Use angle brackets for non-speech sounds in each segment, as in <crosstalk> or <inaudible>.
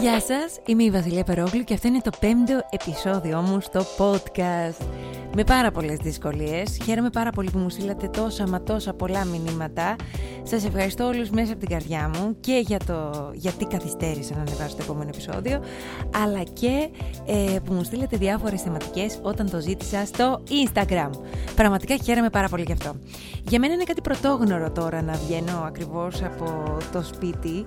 Γεια σας, είμαι η Βασιλεία Περόγλου και αυτό είναι το πέμπτο επεισόδιο μου στο podcast. Με πάρα πολλές δυσκολίες. Χαίρομαι πάρα πολύ που μου στείλατε τόσα μα τόσα πολλά μηνύματα. Σας ευχαριστώ όλους μέσα από την καρδιά μου και για το γιατί καθυστέρησα να ανεβάσω το επόμενο επεισόδιο, αλλά και ε, που μου στείλατε διάφορες θεματικές όταν το ζήτησα στο Instagram. Πραγματικά χαίρομαι πάρα πολύ γι' αυτό. Για μένα είναι κάτι πρωτόγνωρο τώρα να βγαίνω ακριβώς από το σπίτι,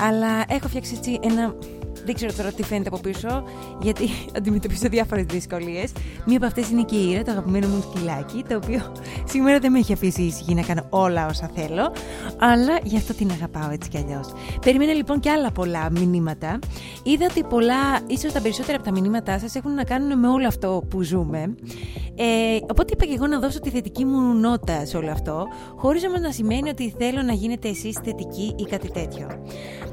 αλλά έχω φτιάξει έτσι ένα δεν ξέρω τώρα τι φαίνεται από πίσω, γιατί <laughs> αντιμετωπίζω διάφορες δυσκολίες. Μία από αυτές είναι και η Ήρα, το αγαπημένο μου σκυλάκι, το οποίο <laughs> σήμερα δεν με έχει αφήσει ήσυχη να κάνω όλα όσα θέλω, αλλά γι' αυτό την αγαπάω έτσι κι αλλιώς. Περίμενα λοιπόν και άλλα πολλά μηνύματα. Είδα ότι πολλά, ίσως τα περισσότερα από τα μηνύματά σας έχουν να κάνουν με όλο αυτό που ζούμε. Ε, οπότε είπα και εγώ να δώσω τη θετική μου νότα σε όλο αυτό, χωρίς όμως να σημαίνει ότι θέλω να γίνετε εσείς θετικοί ή κάτι τέτοιο.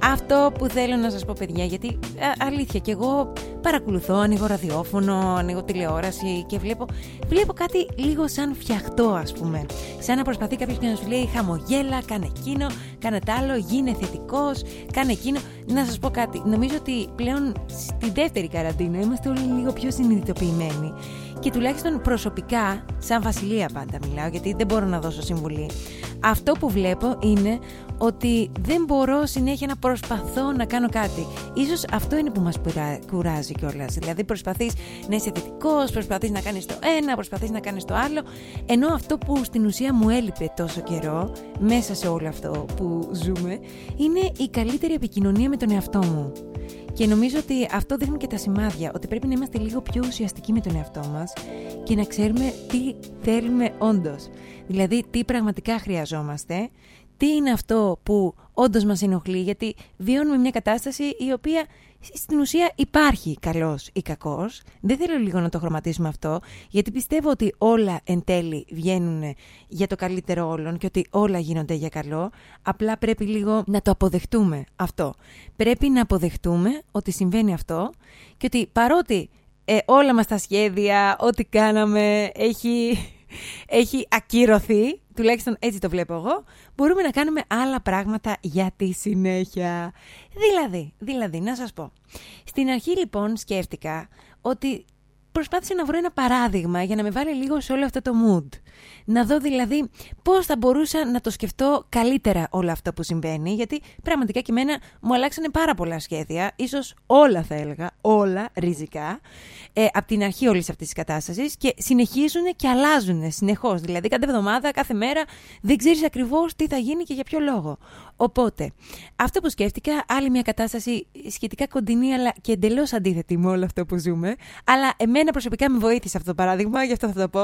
Αυτό που θέλω να σας πω, παιδιά, γιατί αλήθεια και εγώ παρακολουθώ, ανοίγω ραδιόφωνο, ανοίγω τηλεόραση και βλέπω, βλέπω κάτι λίγο σαν φτιαχτό ας πούμε. Σαν να προσπαθεί κάποιος και να σου λέει χαμογέλα, κάνε εκείνο, κάνε τ' άλλο, γίνε θετικός, κάνε εκείνο. Να σας πω κάτι, νομίζω ότι πλέον στη δεύτερη καραντίνα είμαστε όλοι λίγο πιο συνειδητοποιημένοι και τουλάχιστον προσωπικά, σαν Βασιλεία πάντα μιλάω, γιατί δεν μπορώ να δώσω συμβουλή. Αυτό που βλέπω είναι ότι δεν μπορώ συνέχεια να προσπαθώ να κάνω κάτι. Ίσως αυτό είναι που μας κουράζει κιόλας. Δηλαδή προσπαθείς να είσαι θετικός, προσπαθείς να κάνεις το ένα, προσπαθείς να κάνεις το άλλο, ενώ αυτό που στην ουσία μου έλειπε τόσο καιρό, μέσα σε όλο αυτό που ζούμε, είναι η καλύτερη επικοινωνία με τον εαυτό μου. Και νομίζω ότι αυτό δείχνουν και τα σημάδια, ότι πρέπει να είμαστε λίγο πιο ουσιαστικοί με τον εαυτό μας και να ξέρουμε τι θέλουμε όντως. Δηλαδή, τι πραγματικά χρειαζόμαστε, τι είναι αυτό που όντως μας ενοχλεί, γιατί βιώνουμε μια κατάσταση η οποία στην ουσία υπάρχει καλός ή κακός. Δεν θέλω λίγο να το χρωματίσουμε αυτό, γιατί πιστεύω ότι όλα εν τέλει βγαίνουν για το καλύτερο όλων και ότι όλα γίνονται για καλό. Απλά πρέπει λίγο να το αποδεχτούμε αυτό. Πρέπει να αποδεχτούμε ότι συμβαίνει αυτό και ότι παρότι ε, όλα μας τα σχέδια, ό,τι κάναμε έχει, έχει ακυρωθεί, τουλάχιστον έτσι το βλέπω εγώ, μπορούμε να κάνουμε άλλα πράγματα για τη συνέχεια. Δηλαδή, δηλαδή, να σας πω. Στην αρχή λοιπόν σκέφτηκα ότι προσπάθησα να βρω ένα παράδειγμα για να με βάλει λίγο σε όλο αυτό το mood. Να δω δηλαδή πώς θα μπορούσα να το σκεφτώ καλύτερα όλο αυτό που συμβαίνει, γιατί πραγματικά και εμένα μου αλλάξανε πάρα πολλά σχέδια, ίσως όλα θα έλεγα, όλα ριζικά, ε, από την αρχή όλης αυτής της κατάστασης και συνεχίζουν και αλλάζουν συνεχώς. Δηλαδή κάθε εβδομάδα, κάθε μέρα δεν ξέρεις ακριβώς τι θα γίνει και για ποιο λόγο. Οπότε, αυτό που σκέφτηκα, άλλη μια κατάσταση σχετικά κοντινή αλλά και εντελώς αντίθετη με όλο αυτό που ζούμε, αλλά εμένα προσωπικά με βοήθησε αυτό το παράδειγμα, γι' αυτό θα το πω.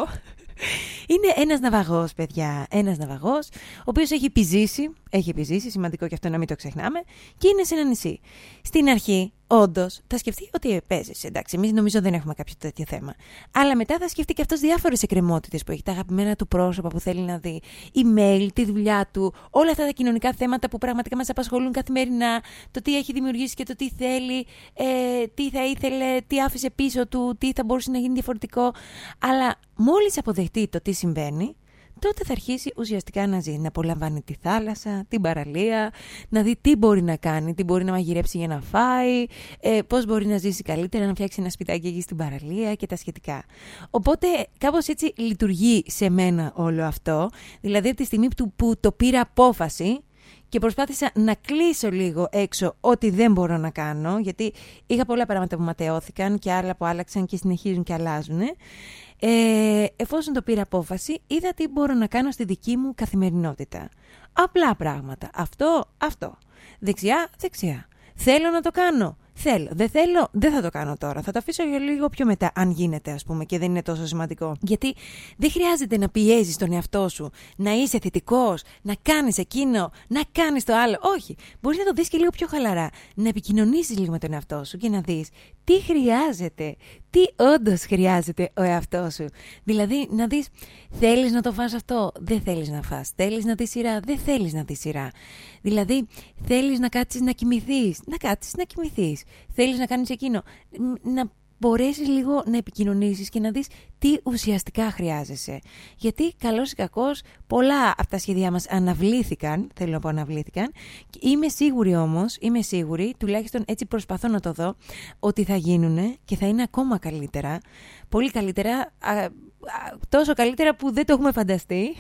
Είναι ένας ναυαγός, παιδιά. Ένας ναυαγός, ο οποίος έχει επιζήσει, έχει επιζήσει, σημαντικό και αυτό να μην το ξεχνάμε, και είναι σε ένα νησί. Στην αρχή όντως θα σκεφτεί ότι παίζεις. Εντάξει, εμείς νομίζω δεν έχουμε κάποιο τέτοιο θέμα. Αλλά μετά θα σκεφτεί και αυτός διάφορες εκκρεμότητες που έχει, τα αγαπημένα του πρόσωπα που θέλει να δει, email, τη δουλειά του, όλα αυτά τα κοινωνικά θέματα που πραγματικά μας απασχολούν καθημερινά, το τι έχει δημιουργήσει και το τι θέλει, ε, τι θα ήθελε, τι άφησε πίσω του, τι θα μπορούσε να γίνει διαφορετικό. Αλλά μόλις αποδεχτεί το τι συμβαίνει, τότε θα αρχίσει ουσιαστικά να ζει. Να απολαμβάνει τη θάλασσα, την παραλία, να δει τι μπορεί να κάνει, τι μπορεί να μαγειρέψει για να φάει, ε, πώς μπορεί να ζήσει καλύτερα, να φτιάξει ένα σπιτάκι εκεί στην παραλία και τα σχετικά. Οπότε κάπως έτσι λειτουργεί σε μένα όλο αυτό. Δηλαδή από τη στιγμή που, που το πήρα απόφαση και προσπάθησα να κλείσω λίγο έξω ό,τι δεν μπορώ να κάνω, γιατί είχα πολλά πράγματα που ματαιώθηκαν και άλλα που άλλαξαν και συνεχίζουν και αλλάζουν. Ε, εφόσον το πήρα απόφαση, είδα τι μπορώ να κάνω στη δική μου καθημερινότητα. Απλά πράγματα. Αυτό, αυτό. Δεξιά, δεξιά. Θέλω να το κάνω. Θέλω. Δεν θέλω, δεν θα το κάνω τώρα. Θα το αφήσω για λίγο πιο μετά, αν γίνεται, ας πούμε, και δεν είναι τόσο σημαντικό. Γιατί δεν χρειάζεται να πιέζεις τον εαυτό σου, να είσαι θετικός, να κάνεις εκείνο, να κάνεις το άλλο. Όχι. Μπορείς να το δεις και λίγο πιο χαλαρά. Να επικοινωνήσεις λίγο με τον εαυτό σου και να δεις τι χρειάζεται, τι όντως χρειάζεται ο εαυτός σου. Δηλαδή να δεις, θέλεις να το φας αυτό, δεν θέλεις να φας. Θέλεις να δεις σειρά, δεν θέλεις να δεις σειρά. Δηλαδή θέλεις να κάτσεις να κοιμηθείς, να κάτσεις να κοιμηθείς. Θέλεις να κάνεις εκείνο. Να μπορέσεις λίγο να επικοινωνήσεις και να δεις τι ουσιαστικά χρειάζεσαι. Γιατί καλώς ή κακώς πολλά από τα σχέδιά μας αναβλήθηκαν, θέλω να πω αναβλήθηκαν, είμαι σίγουρη όμως, είμαι σίγουρη, τουλάχιστον έτσι προσπαθώ να το δω, ότι θα γίνουν και θα είναι ακόμα καλύτερα, πολύ καλύτερα, τόσο καλύτερα που δεν το έχουμε φανταστεί.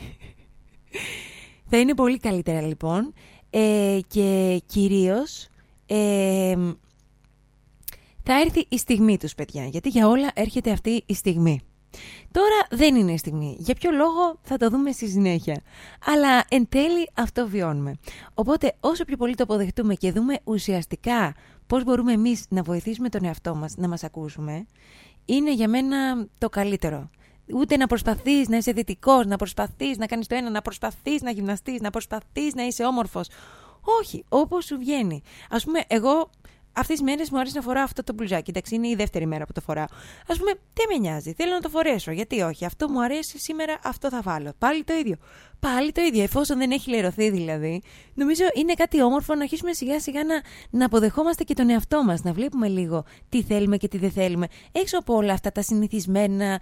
<laughs> θα είναι πολύ καλύτερα λοιπόν ε, και κυρίως... Ε, θα έρθει η στιγμή τους παιδιά, γιατί για όλα έρχεται αυτή η στιγμή. Τώρα δεν είναι η στιγμή. Για ποιο λόγο θα το δούμε στη συνέχεια. Αλλά εν τέλει αυτό βιώνουμε. Οπότε όσο πιο πολύ το αποδεχτούμε και δούμε ουσιαστικά πώς μπορούμε εμείς να βοηθήσουμε τον εαυτό μας να μας ακούσουμε, είναι για μένα το καλύτερο. Ούτε να προσπαθείς να είσαι δυτικός, να προσπαθείς να κάνεις το ένα, να προσπαθείς να γυμναστείς, να προσπαθείς να είσαι όμορφος. Όχι, όπως σου βγαίνει. Ας πούμε, εγώ Αυτές τις μέρες μου αρέσει να φοράω αυτό το μπλουζάκι. Εντάξει, είναι η δεύτερη μέρα που το φοράω. Α πούμε, δεν με νοιάζει; Θέλω να το φορέσω. Γιατί όχι; Αυτό μου αρέσει σήμερα, αυτό θα βάλω. Πάλι το ίδιο. Πάλι το ίδιο. Εφόσον δεν έχει λερωθεί δηλαδή. Νομίζω είναι κάτι όμορφο να αρχίσουμε σιγά σιγά να, να αποδεχόμαστε και τον εαυτό μας. Να βλέπουμε λίγο τι θέλουμε και τι δεν θέλουμε. Έξω από όλα αυτά τα συνηθισμένα,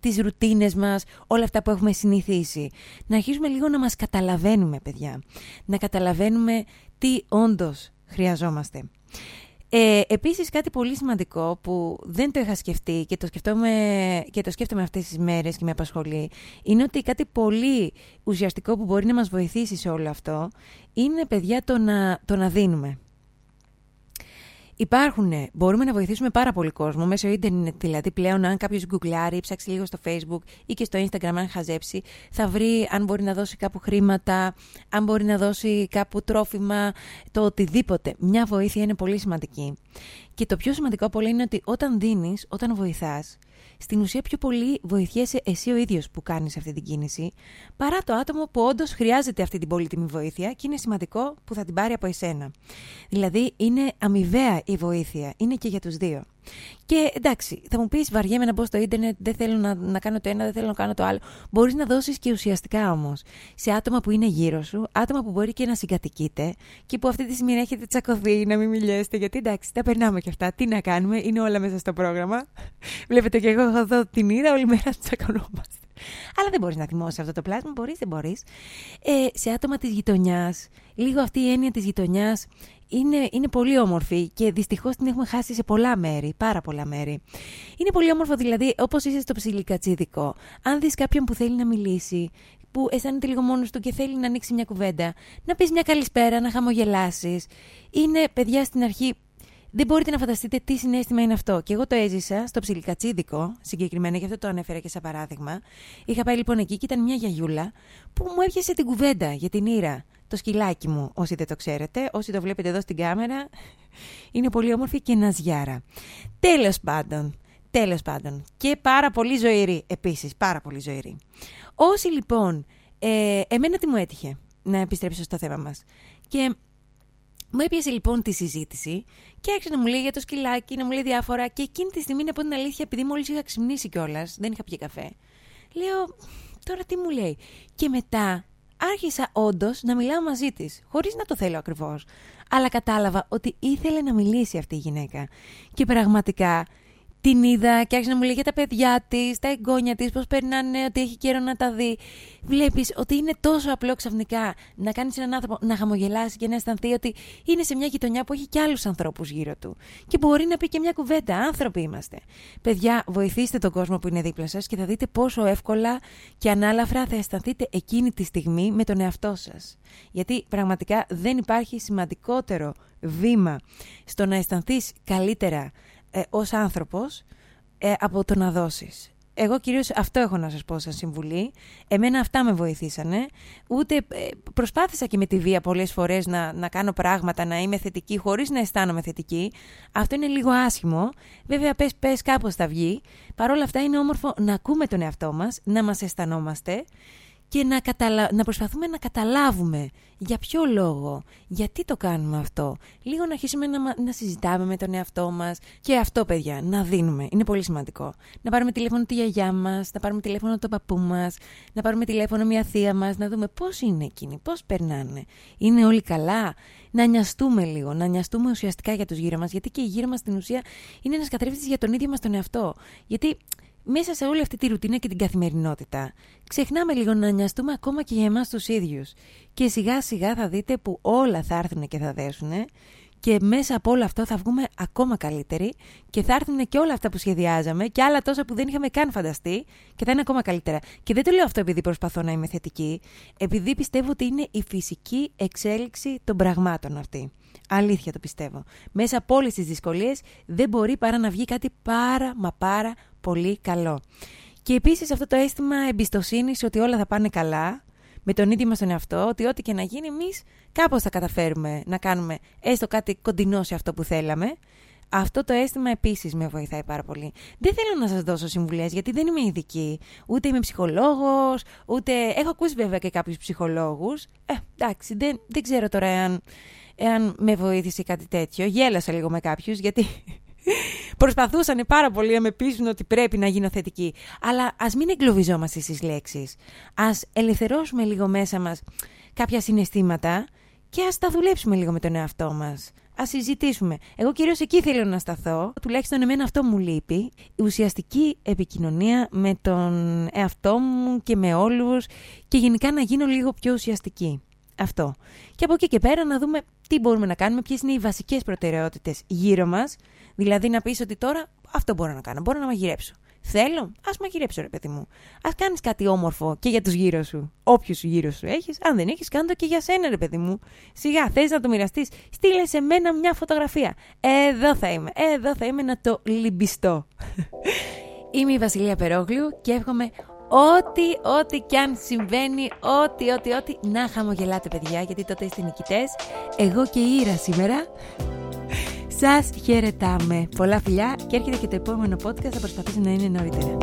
τις ρουτίνες μας, όλα αυτά που έχουμε συνηθίσει. Να αρχίσουμε λίγο να μας καταλαβαίνουμε, παιδιά. Να καταλαβαίνουμε τι όντως χρειαζόμαστε. Ε, επίσης κάτι πολύ σημαντικό που δεν το είχα σκεφτεί και το, σκεφτόμαι, και το σκέφτομαι αυτές τις μέρες και με απασχολεί είναι ότι κάτι πολύ ουσιαστικό που μπορεί να μας βοηθήσει σε όλο αυτό είναι παιδιά το να, το να δίνουμε. Υπάρχουν, μπορούμε να βοηθήσουμε πάρα πολύ κόσμο μέσω ίντερνετ. Δηλαδή, πλέον, αν κάποιος γκουγκλάρει, ψάξει λίγο στο Facebook ή και στο Instagram, αν χαζέψει, θα βρει αν μπορεί να δώσει κάπου χρήματα, αν μπορεί να δώσει κάπου τρόφιμα, το οτιδήποτε. Μια βοήθεια είναι πολύ σημαντική. Και το πιο σημαντικό από όλα είναι ότι όταν δίνεις, όταν βοηθάς, στην ουσία πιο πολύ βοηθιέσαι εσύ ο ίδιος που κάνεις αυτή την κίνηση, παρά το άτομο που όντως χρειάζεται αυτή την πολύτιμη βοήθεια και είναι σημαντικό που θα την πάρει από εσένα. Δηλαδή είναι αμοιβαία η βοήθεια, είναι και για τους δύο. Και εντάξει, θα μου πεις βαριέμαι να μπω στο ίντερνετ, δεν θέλω να, να κάνω το ένα, δεν θέλω να κάνω το άλλο. Μπορείς να δώσεις και ουσιαστικά όμως σε άτομα που είναι γύρω σου, άτομα που μπορεί και να συγκατοικείτε και που αυτή τη στιγμή έχετε τσακωθεί, να μην μιλιέστε. Γιατί εντάξει, τα περνάμε και αυτά. Τι να κάνουμε, είναι όλα μέσα στο πρόγραμμα. Βλέπετε και εγώ εδώ την είδα, όλη μέρα τσακωνόμαστε. Αλλά δεν μπορείς να θυμώσεις αυτό το πλάσμα. Μπορείς, δεν μπορείς. Ε, σε άτομα της γειτονιάς, λίγο αυτή η έννοια της γειτονιάς είναι, είναι πολύ όμορφη και δυστυχώς την έχουμε χάσει σε πολλά μέρη, πάρα πολλά μέρη. Είναι πολύ όμορφο δηλαδή, όπως είσαι στο ψιλικατσίδικο, αν δεις κάποιον που θέλει να μιλήσει, που αισθάνεται λίγο μόνος του και θέλει να ανοίξει μια κουβέντα, να πεις μια καλησπέρα, να χαμογελάσεις. Είναι παιδιά στην αρχή δεν μπορείτε να φανταστείτε τι συνέστημα είναι αυτό. Και εγώ το έζησα στο ψιλικατσίδικο, συγκεκριμένα, γι' αυτό το ανέφερα και σαν παράδειγμα. Είχα πάει λοιπόν εκεί και ήταν μια γιαγιούλα που μου έπιασε την κουβέντα για την ήρα. Το σκυλάκι μου, όσοι δεν το ξέρετε, όσοι το βλέπετε εδώ στην κάμερα, <laughs> είναι πολύ όμορφη και ναζιάρα. Τέλος πάντων, τέλος πάντων. Και πάρα πολύ ζωηρή, επίσης, πάρα πολύ ζωηρή. Όσοι λοιπόν, ε, εμένα τι μου έτυχε, να επιστρέψω στο θέμα μας. Και μου έπιασε λοιπόν τη συζήτηση και άρχισε να μου λέει για το σκυλάκι, να μου λέει διάφορα. Και εκείνη τη στιγμή, να πω την αλήθεια, επειδή μόλις είχα ξυπνήσει κιόλας, δεν είχα πιει καφέ. Λέω, τώρα τι μου λέει. Και μετά άρχισα όντως να μιλάω μαζί της, χωρίς να το θέλω ακριβώς. Αλλά κατάλαβα ότι ήθελε να μιλήσει αυτή η γυναίκα. Και πραγματικά την είδα και άρχισε να μου λέει για τα παιδιά της, τα εγγόνια της, πώς περνάνε, ότι έχει καιρό να τα δει. Βλέπεις ότι είναι τόσο απλό ξαφνικά να κάνεις έναν άνθρωπο να χαμογελάσει και να αισθανθεί ότι είναι σε μια γειτονιά που έχει και άλλους ανθρώπους γύρω του. Και μπορεί να πει και μια κουβέντα. Άνθρωποι είμαστε. Παιδιά, βοηθήστε τον κόσμο που είναι δίπλα σας και θα δείτε πόσο εύκολα και ανάλαφρα θα αισθανθείτε εκείνη τη στιγμή με τον εαυτό σας. Γιατί πραγματικά δεν υπάρχει σημαντικότερο βήμα στο να αισθανθείς καλύτερα ε, ως άνθρωπος ε, από το να δώσεις. Εγώ κυρίως αυτό έχω να σας πω σαν συμβουλή. Εμένα αυτά με βοηθήσανε. Ούτε ε, προσπάθησα και με τη βία πολλές φορές να, να κάνω πράγματα, να είμαι θετική χωρίς να αισθάνομαι θετική. Αυτό είναι λίγο άσχημο. Βέβαια πες, πες κάπως θα βγει. Παρ' όλα αυτά είναι όμορφο να ακούμε τον εαυτό μας, να μας αισθανόμαστε και να, καταλα... να προσπαθούμε να καταλάβουμε για ποιο λόγο, γιατί το κάνουμε αυτό. Λίγο να αρχίσουμε να, να συζητάμε με τον εαυτό μας και αυτό παιδιά, να δίνουμε, είναι πολύ σημαντικό. Να πάρουμε τηλέφωνο τη γιαγιά μας, να πάρουμε τηλέφωνο τον παππού μας, να πάρουμε τηλέφωνο μια θεία μας, να δούμε πώς είναι εκείνοι, πώς περνάνε. Είναι όλοι καλά, να νοιαστούμε λίγο, να νοιαστούμε ουσιαστικά για τους γύρω μας, γιατί και η γύρω μας στην ουσία είναι ένας καθρέφτης για τον ίδιο μας τον εαυτό. Γιατί μέσα σε όλη αυτή τη ρουτίνα και την καθημερινότητα, ξεχνάμε λίγο να νοιαστούμε ακόμα και για εμάς τους ίδιους. Και σιγά σιγά θα δείτε που όλα θα έρθουν και θα δέσουν και μέσα από όλο αυτό θα βγούμε ακόμα καλύτεροι και θα έρθουν και όλα αυτά που σχεδιάζαμε και άλλα τόσα που δεν είχαμε καν φανταστεί και θα είναι ακόμα καλύτερα. Και δεν το λέω αυτό επειδή προσπαθώ να είμαι θετική, επειδή πιστεύω ότι είναι η φυσική εξέλιξη των πραγμάτων αυτή. Αλήθεια το πιστεύω. Μέσα από όλες τις δυσκολίες δεν μπορεί παρά να βγει κάτι πάρα μα πάρα πολύ καλό. Και επίσης αυτό το αίσθημα εμπιστοσύνης ότι όλα θα πάνε καλά, με τον ίδιο μας τον εαυτό, ότι ό,τι και να γίνει εμείς κάπως θα καταφέρουμε να κάνουμε έστω κάτι κοντινό σε αυτό που θέλαμε. Αυτό το αίσθημα επίσης με βοηθάει πάρα πολύ. Δεν θέλω να σας δώσω συμβουλές, γιατί δεν είμαι ειδική. Ούτε είμαι ψυχολόγος, ούτε. Έχω ακούσει βέβαια και κάποιους ψυχολόγους. Ε, εντάξει, δεν, δεν ξέρω τώρα εάν, εάν με βοήθησε κάτι τέτοιο. Γέλασα λίγο με κάποιους, γιατί Προσπαθούσαν πάρα πολύ να με πείσουν ότι πρέπει να γίνω θετική. Αλλά ας μην εγκλωβιζόμαστε στις λέξεις. Α ελευθερώσουμε λίγο μέσα μας κάποια συναισθήματα και ας τα δουλέψουμε λίγο με τον εαυτό μας. Α συζητήσουμε. Εγώ κυρίως εκεί θέλω να σταθώ. Τουλάχιστον εμένα αυτό μου λείπει. Η ουσιαστική επικοινωνία με τον εαυτό μου και με όλους και γενικά να γίνω λίγο πιο ουσιαστική. Αυτό. Και από εκεί και πέρα να δούμε τι μπορούμε να κάνουμε, ποιες είναι οι βασικές προτεραιότητες γύρω μας Δηλαδή να πεις ότι τώρα αυτό μπορώ να κάνω. Μπορώ να μαγειρέψω. Θέλω, ας μαγειρέψω, ρε παιδί μου. Α κάνεις κάτι όμορφο και για τους γύρω σου. Όποιους γύρω σου έχεις. Αν δεν έχεις, κάνε το και για σένα, ρε παιδί μου. Σιγά, θες να το μοιραστείς. Στείλε σε μένα μια φωτογραφία. Εδώ θα είμαι. Εδώ θα είμαι να το λυμπιστώ. <laughs> είμαι η Βασιλεία Περόγλου και εύχομαι ό,τι, ό,τι κι αν συμβαίνει, ό,τι, ό,τι, ό,τι, να χαμογελάτε παιδιά, γιατί τότε είστε νικητές. Εγώ και η Ήρα σήμερα σας χαιρετάμε. Πολλά φιλιά και έρχεται και το επόμενο podcast θα προσπαθήσω να είναι νωρίτερα.